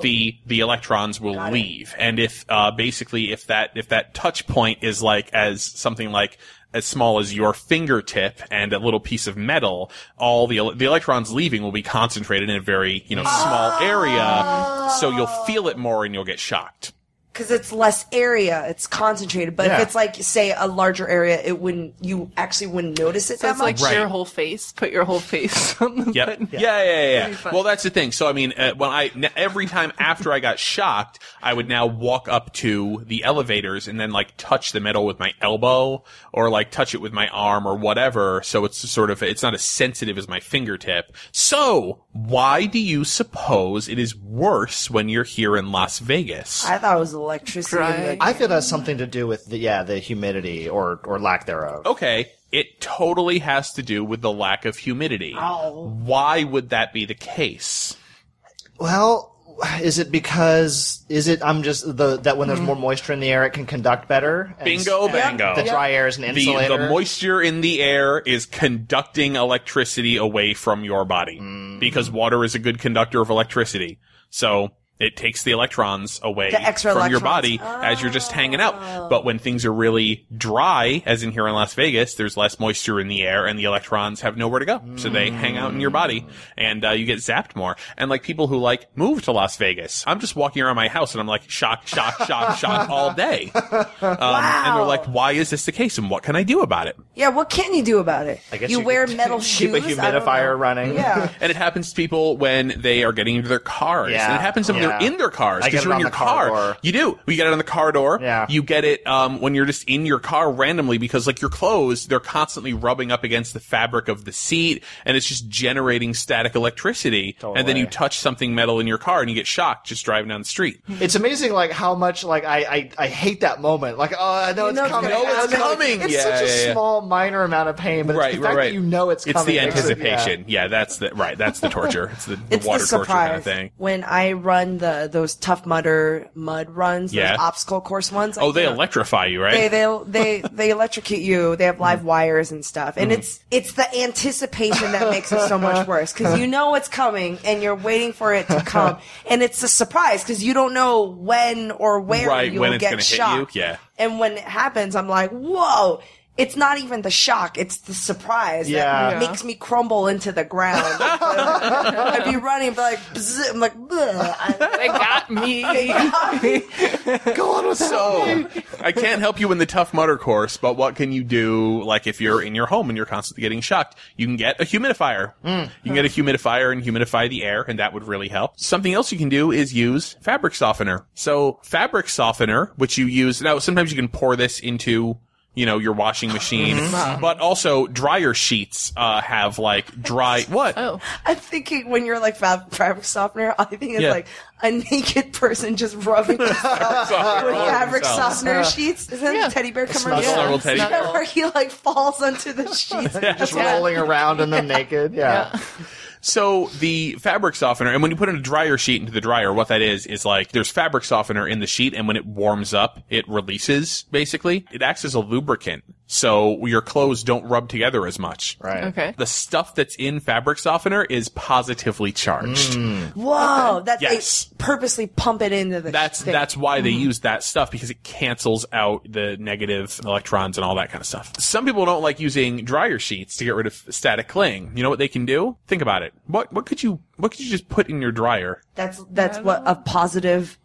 the the electrons will leave. And if uh, basically if that if that touch point is like as something like as small as your fingertip and a little piece of metal, all the the electrons leaving will be concentrated in a very you know small area, so you'll feel it more and you'll get shocked. Because it's less area, it's concentrated. But Yeah. if it's like, say, a larger area, it wouldn't. You actually wouldn't notice it So that it's much. like your whole face. Put your whole face on the Yep. button. Yeah, yeah, yeah. yeah. Well, that's the thing. So, I mean, uh, when I n- every time after I got shocked, I would now walk up to the elevators and then like touch the metal with my elbow or like touch it with my arm or whatever. So it's sort of it's not as sensitive as my fingertip. So, why do you suppose it is worse when you're here in Las Vegas? I thought it was electricity. Dry. and the- I feel that's something to do with the yeah the humidity or or lack thereof. Okay, it totally has to do with the lack of humidity. Oh. Why would that be the case? Well, is it because is it I'm just the that when there's more moisture in the air it can conduct better? And Bingo, s- bango. The dry air is an the, insulator. the moisture in the air is conducting electricity away from your body Mm. because water is a good conductor of electricity. So It takes the electrons away The extra from your electrons. body as you're just hanging out. But when things are really dry, as in here in Las Vegas, there's less moisture in the air and the electrons have nowhere to go. So they hang out in your body and uh, you get zapped more. And like people who like move to Las Vegas, I'm just walking around my house and I'm like shock, shock, shock, shock all day. Um, And they're like, why is this the case and what can I do about it? Yeah, what can you do about it? I guess you, you wear could metal keep a shoes. I don't humidifier running. Yeah. And it happens to people when they are getting into their cars. Yeah. And it happens when Yeah. They're in their cars because you're in on your the car car. door. You do. You get it on the car door. Yeah. You get it um, when you're just in your car randomly because like your clothes, they're constantly rubbing up against the fabric of the seat and it's just generating static electricity. And then you touch something metal in your car and you get shocked just driving down the street. It's amazing, like how much like I I, I hate that moment. Like oh, I know it's know coming. gonna I know happen. coming. It's Yeah, such a yeah, yeah. small, minor amount of pain, but right, it's the right, fact right. that you know it's It's coming. the makes it- yeah. anticipation. yeah. that's the right. That's the torture. It's the, the It's water the torture kind of thing. when I run the those tough mudder mud runs, Yeah. those obstacle course ones. Oh, they electrify you, right? They they they they electrocute you. They have live mm. wires and stuff, and mm. it's it's the anticipation that makes it so much worse because you know it's coming and you're waiting for it to come, and it's a surprise because you don't know when or where Right, you'll when it's get hit you, yeah. and when it happens, I'm like, whoa. It's not even the shock; it's the surprise Yeah. that makes me crumble into the ground. I'd be running, but like, bzz, I'm like, "Bleh." I- They got me. Go on with So I can't help you in the tough mudder course, but what can you do? Like if you're in your home and you're constantly getting shocked, you can get a humidifier. Mm. You can get a humidifier and humidify the air, and that would really help. Something else you can do is use fabric softener. So fabric softener, which you use now, sometimes you can pour this into. You know, your washing machine, but also dryer sheets, uh, have like dry, what? Oh, I'm thinking when you're like fabric softener, I think it's Yeah. like a naked person just rubbing themselves with fabric themselves. softener sheets. Isn't that Yeah. the teddy bear snuggles. commercial? Snuggle teddy bear. Where he like falls onto the sheets. Just rolling around in them naked. Yeah. So the fabric softener, and when you put in a dryer sheet into the dryer, what that is is like there's fabric softener in the sheet, and when it warms up, it releases. Basically, it acts as a lubricant, so your clothes don't rub together as much. Right. okay. The stuff that's in fabric softener is positively charged. Mm. Whoa, that's Yes. Purposely pump it into the. That's thing. that's why they mm-hmm. use that stuff because it cancels out the negative electrons and all that kind of stuff. Some people don't like using dryer sheets to get rid of static cling. You know what they can do? Think about it. What what could you what could you just put in your dryer? That's that's what a positive,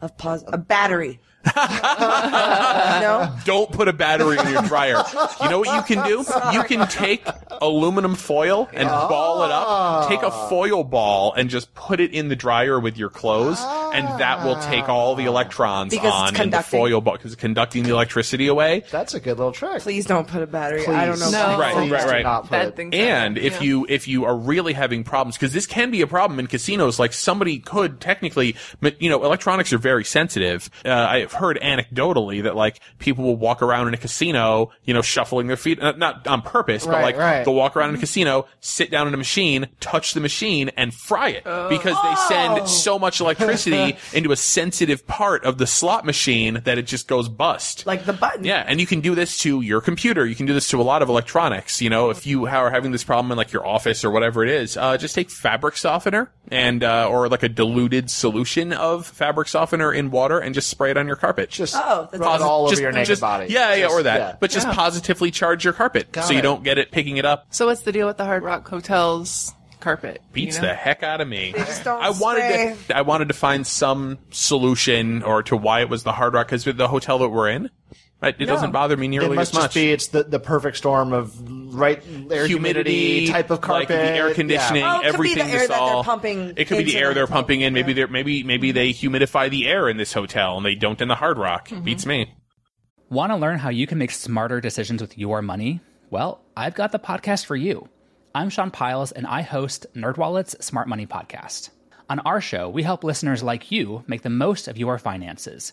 a pos a battery. No, Don't put a battery in your dryer. You know what you can do? You can take aluminum foil and ball it up. Take a foil ball and just put it in the dryer with your clothes, and that will take all the electrons Because it's on in the foil ball because it's conducting the electricity away. That's a good little trick. please don't put a battery. I don't know. No. Right, Please right, right. Bad things. And if Yeah. you if you are really having problems, because this can be a problem in casinos, like somebody could technically, but, you know, electronics are very sensitive. Uh, I've heard anecdotally that like people will walk around in a casino, you know, shuffling their feet, uh, not on purpose, but like right. they'll walk around in a casino, sit down in a machine, touch the machine, and fry it because they send so much electricity into a sensitive part of the slot machine that it just goes bust. Like the button. Yeah, and you can do this to your computer. You can do this to a lot of electronics. You know, if you are having this problem in like your office or whatever it is, uh, just take fabric softener and uh, or like a diluted solution of fabric softener in water and just spray it on your carpet. Just Oh, that's rub it all over Just- your naked just- body. Yeah, yeah, or that. yeah. But just positively charge your carpet Got so you it. don't get it picking it up. So what's the deal with the Hard Rock Hotel's carpet? Beats You know? the heck out of me. just don't I wanted spray. to I wanted to find some solution or to why it was the Hard Rock because the hotel that we're in, right, it doesn't bother me It nearly must as much. just be it's the, the perfect storm of right air humidity, type of like carpet, the air conditioning, Oh, it could be the everything. air to that they're pumping It could be the air they're pumping in. Maybe they're maybe maybe they humidify the air in this hotel and they don't in the Hard Rock. Mm-hmm. Beats me. Want to learn how you can make smarter decisions with your money? Well, I've got the podcast for you. I'm Sean Pyles and I host NerdWallet's Smart Money Podcast. On our show, we help listeners like you make the most of your finances.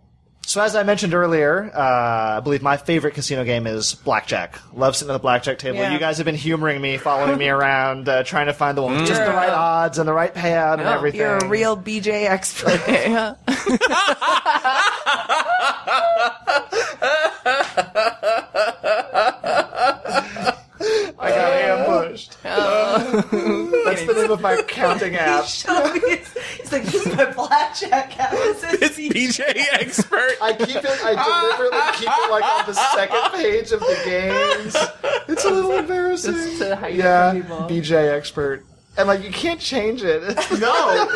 So as I mentioned earlier, uh, I believe my favorite casino game is blackjack. Love sitting at the blackjack table. Yeah. You guys have been humoring me, following me around, uh, trying to find the one with just the right odds and the right payout and everything. You're a real BJ expert. Yeah. I got ambushed. That's the name of my counting app. Show me his- He's like, this is my blackjack app. It says It's BJ expert. I keep it. I deliberately keep it like on the second page of the games. It's a little embarrassing. Just to hide yeah, from people. BJ expert, and like you can't change it. no,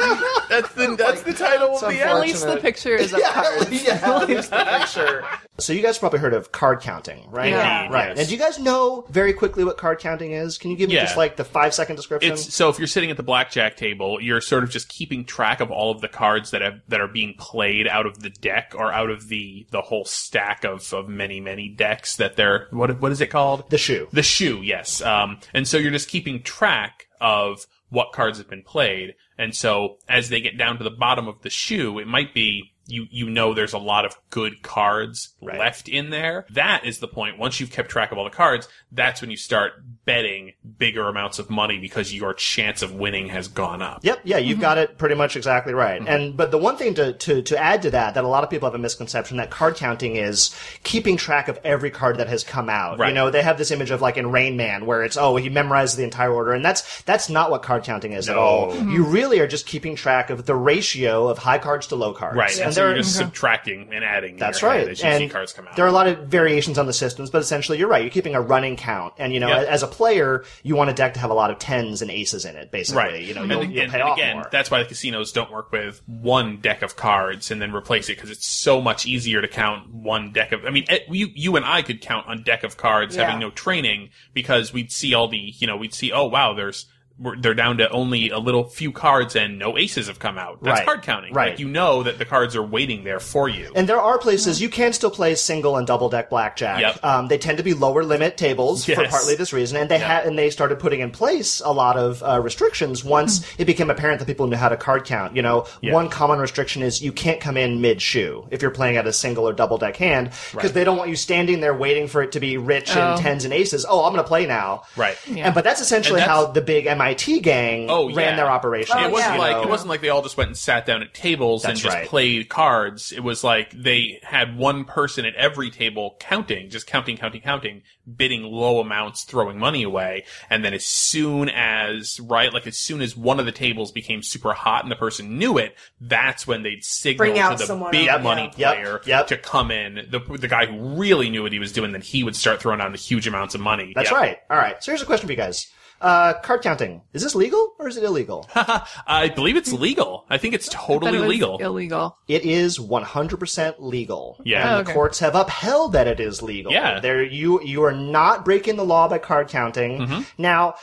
that's the that's the title of the At least the picture is of cards. yeah, at least the picture. So you guys probably heard of card counting, right? Yeah. Right. Yes. And do you guys know very quickly what card counting is? Can you give me Yeah. just like the five second description? It's so if you're sitting at the blackjack table, you're sort of just keeping track of all of the cards that have that are being played out of the deck or out of the the whole stack of of many many decks that they're what what is it called? the shoe. The shoe, yes. Um, and so you're just keeping track of what cards have been played. And so as they get down to the bottom of the shoe, it might be you you know there's a lot of good cards left in there. That is the point. Once you've kept track of all the cards, that's when you start betting bigger amounts of money because your chance of winning has gone up. Yep, yeah, Mm-hmm. you've got it pretty much exactly right. Mm-hmm. And but the one thing to, to to add to that that a lot of people have a misconception that card counting is keeping track of every card that has come out. Right. You know, they have this image of like in Rain Man where it's oh he memorizes the entire order, and that's that's not what card counting is at all. Mm-hmm. You really are just keeping track of the ratio of high cards to low cards. Right. And And so there you're are- just mm-hmm. subtracting and adding. That's right. As you and see cards come out. there are a lot of variations on the systems, but essentially you're right. You're keeping a running count. And, you know, Yep. as a player, you want a deck to have a lot of tens and aces in it, basically. Right. You know, and, you'll, and- you'll pay and off again, more. that's why the casinos don't work with one deck of cards and then replace it because it's so much easier to count one deck of. I mean, eh, you you and I could count on deck of cards Yeah. having no training because we'd see all the you know we'd see oh wow there's. We're, they're down to only a little few cards and no aces have come out. That's Right. card counting. Right. Like you know that the cards are waiting there for you. And there are places you can still play single and double deck blackjack. Yep. Um, they tend to be lower limit tables for partly this reason, and they Yeah. had and they started putting in place a lot of uh, restrictions once Hmm. it became apparent that people knew how to card count. You know, one common restriction is you can't come in mid shoe if you're playing at a single or double deck hand because they don't want you standing there waiting for it to be rich in tens and aces. Oh, I'm going to play now. Right. And but that's essentially And that's- how the big MIT gang Oh, ran their operation. Oh, it wasn't yeah. like You it wasn't like they all just went and sat down at tables and just right. played cards. It was like they had one person at every table counting, just counting, counting, counting, bidding low amounts, throwing money away, and then as soon as right, like as soon as one of the tables became super hot and the person knew it, that's when they'd signal Bring out to the big else, money yeah. Player yep. to come in. The the guy who really knew what he was doing, then he would start throwing down the huge amounts of money. That's Yep. right. All right. So here's a question for you guys. Uh, card counting. Is this legal or is it illegal? I believe it's legal. I think it's totally it legal. Illegal. It is 100% legal. Yeah. And Oh, the courts have upheld that it is legal. Yeah. There, you, you are not breaking the law by card counting. Mm-hmm. Now,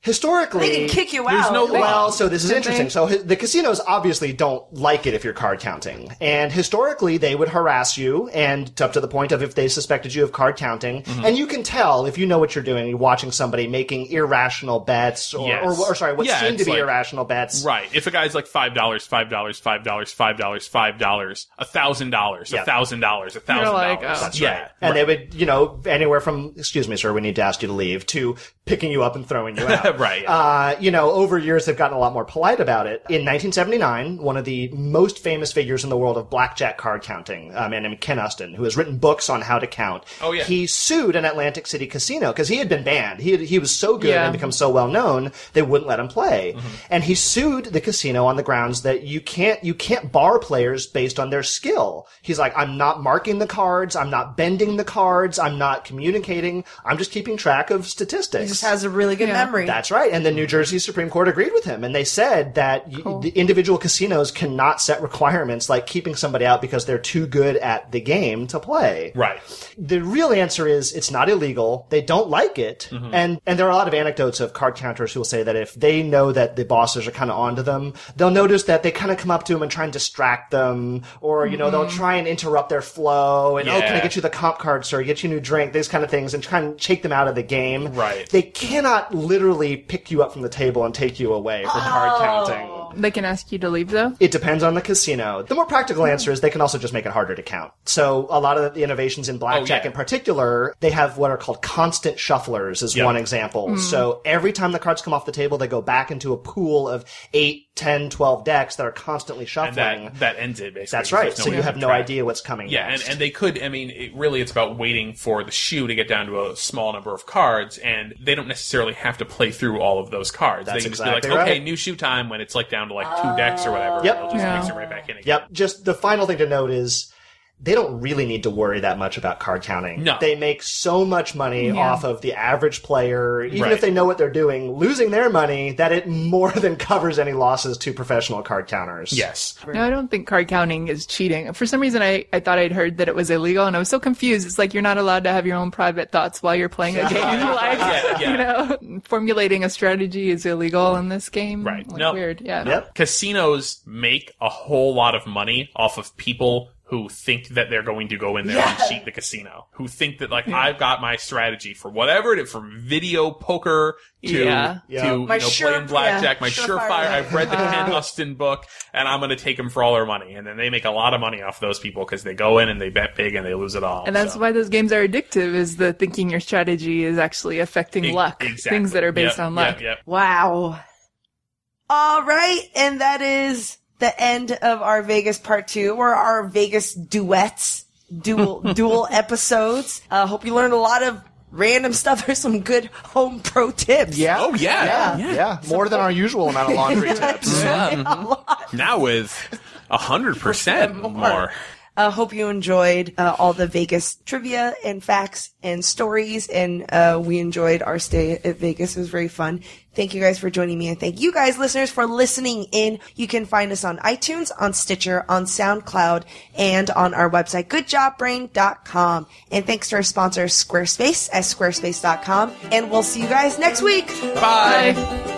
historically. They can kick you There's out. no. Well, so this is interesting. they? So hi- the casinos obviously don't like it if you're card counting. And historically, they would harass you and up to the point of if they suspected you of card counting. Mm-hmm. And you can tell if you know what you're doing, you're watching somebody making irrational bets or, Yes. or, or sorry, what Yeah, seem to be like- irrational bets. Right. If a guy's like five dollars, five dollars, five dollars, five dollars, five dollars, a thousand dollars, a thousand dollars, a thousand dollars. oh. That's Yeah. And they would, you know, anywhere from, excuse me, sir, we need to ask you to leave, to picking you up and throwing you out. Right. Uh, you know, over years they've gotten a lot more polite about it. In 1979, one of the most famous figures in the world of blackjack card counting, a man named Ken Uston, who has written books on how to count. Oh, yeah. He sued an Atlantic City casino because he had been banned. He had, he was so good Yeah. and become so well known, they wouldn't let him play. Mm-hmm. And he sued the casino on the grounds that you can't, you can't bar players based on their skill. He's like, I'm not marking the cards. I'm not bending the cards. I'm not communicating. I'm just keeping track of statistics. He's just has a really good Yeah. memory. That's right. And the New Jersey Supreme Court agreed with him. And they said that y- the individual casinos cannot set requirements like keeping somebody out because they're too good at the game to play. Right. The real answer is it's not illegal. They don't like it. Mm-hmm. And, and there are a lot of anecdotes of card counters who will say that if they know that the bosses are kind of onto them, they'll notice that they kind of come up to them and try and distract them. Or, you know, they'll try and interrupt their flow and, oh, can I Mm-hmm. Get you the comp card, sir? Get you a new drink, these kind of things and try and shake them out of the game. Right. They cannot literally pick you up from the table and take you away for card counting. Oh. They can ask you to leave though. It depends on the casino. The more practical hmm. answer is they can also just make it harder to count. So a lot of the innovations in blackjack Oh, yeah. in particular, they have what are called constant shufflers is Yep. one example. Hmm. So every time the cards come off the table, they go back into a pool of 8, 10, 12 decks that are constantly And shuffling. that that ends it basically. That's right. there's So you have no track. idea what's coming Yeah, and, and they could. I mean, it really, it's about waiting for the shoe to get down to a small number of cards, and they don't necessarily have to play through all of those cards. That's they can exactly just be like, okay, right. new shoe time when it's like down to like two oh. decks or whatever. Yep. and They'll just Yeah. mix it right back in again. Yep. Just the final thing to note is they don't really need to worry that much about card counting. No. They make so much money Yeah. off of the average player, even Right. if they know what they're doing, losing their money, that it more than covers any losses to professional card counters. Yes. No, I don't think card counting is cheating. For some reason, I, I thought I'd heard that it was illegal, and I was so confused. It's like you're not allowed to have your own private thoughts while you're playing a game. like, Yeah, yeah. you know, formulating a strategy is illegal in this game. Right. Like, No. Weird. Yeah. Yep. Casinos make a whole lot of money off of people who think that they're going to go in there and cheat the casino. Who think that like I've got my strategy for whatever it is, from video poker to Yeah. Yeah. to My you know sure- playing blackjack, yeah, my surefire. surefire. I've read the Ken Uston book, and I'm going to take them for all their money. And then they make a lot of money off those people because they go in and they bet big and they lose it all. And that's So- why those games are addictive. Is the thinking your strategy is actually affecting E- luck, exactly. things that are based Yep, on luck. Yep, yep. Wow. All right, and that is the end of our Vegas part two, or our Vegas duets, dual dual episodes. Uh, hope you learned a lot of random stuff. There's some good home pro tips. Yeah. Oh yeah. Yeah. Yeah. More than our usual amount of laundry tips. Now with a hundred percent more. Uh, hope you enjoyed uh, all the Vegas trivia and facts and stories, and uh, we enjoyed our stay at Vegas. It was very fun. Thank you guys for joining me, and thank you guys, listeners, for listening in. You can find us on iTunes, on Stitcher, on SoundCloud, and on our website, goodjobbrain.com. And thanks to our sponsor, Squarespace, at squarespace.com. And we'll see you guys next week. Bye.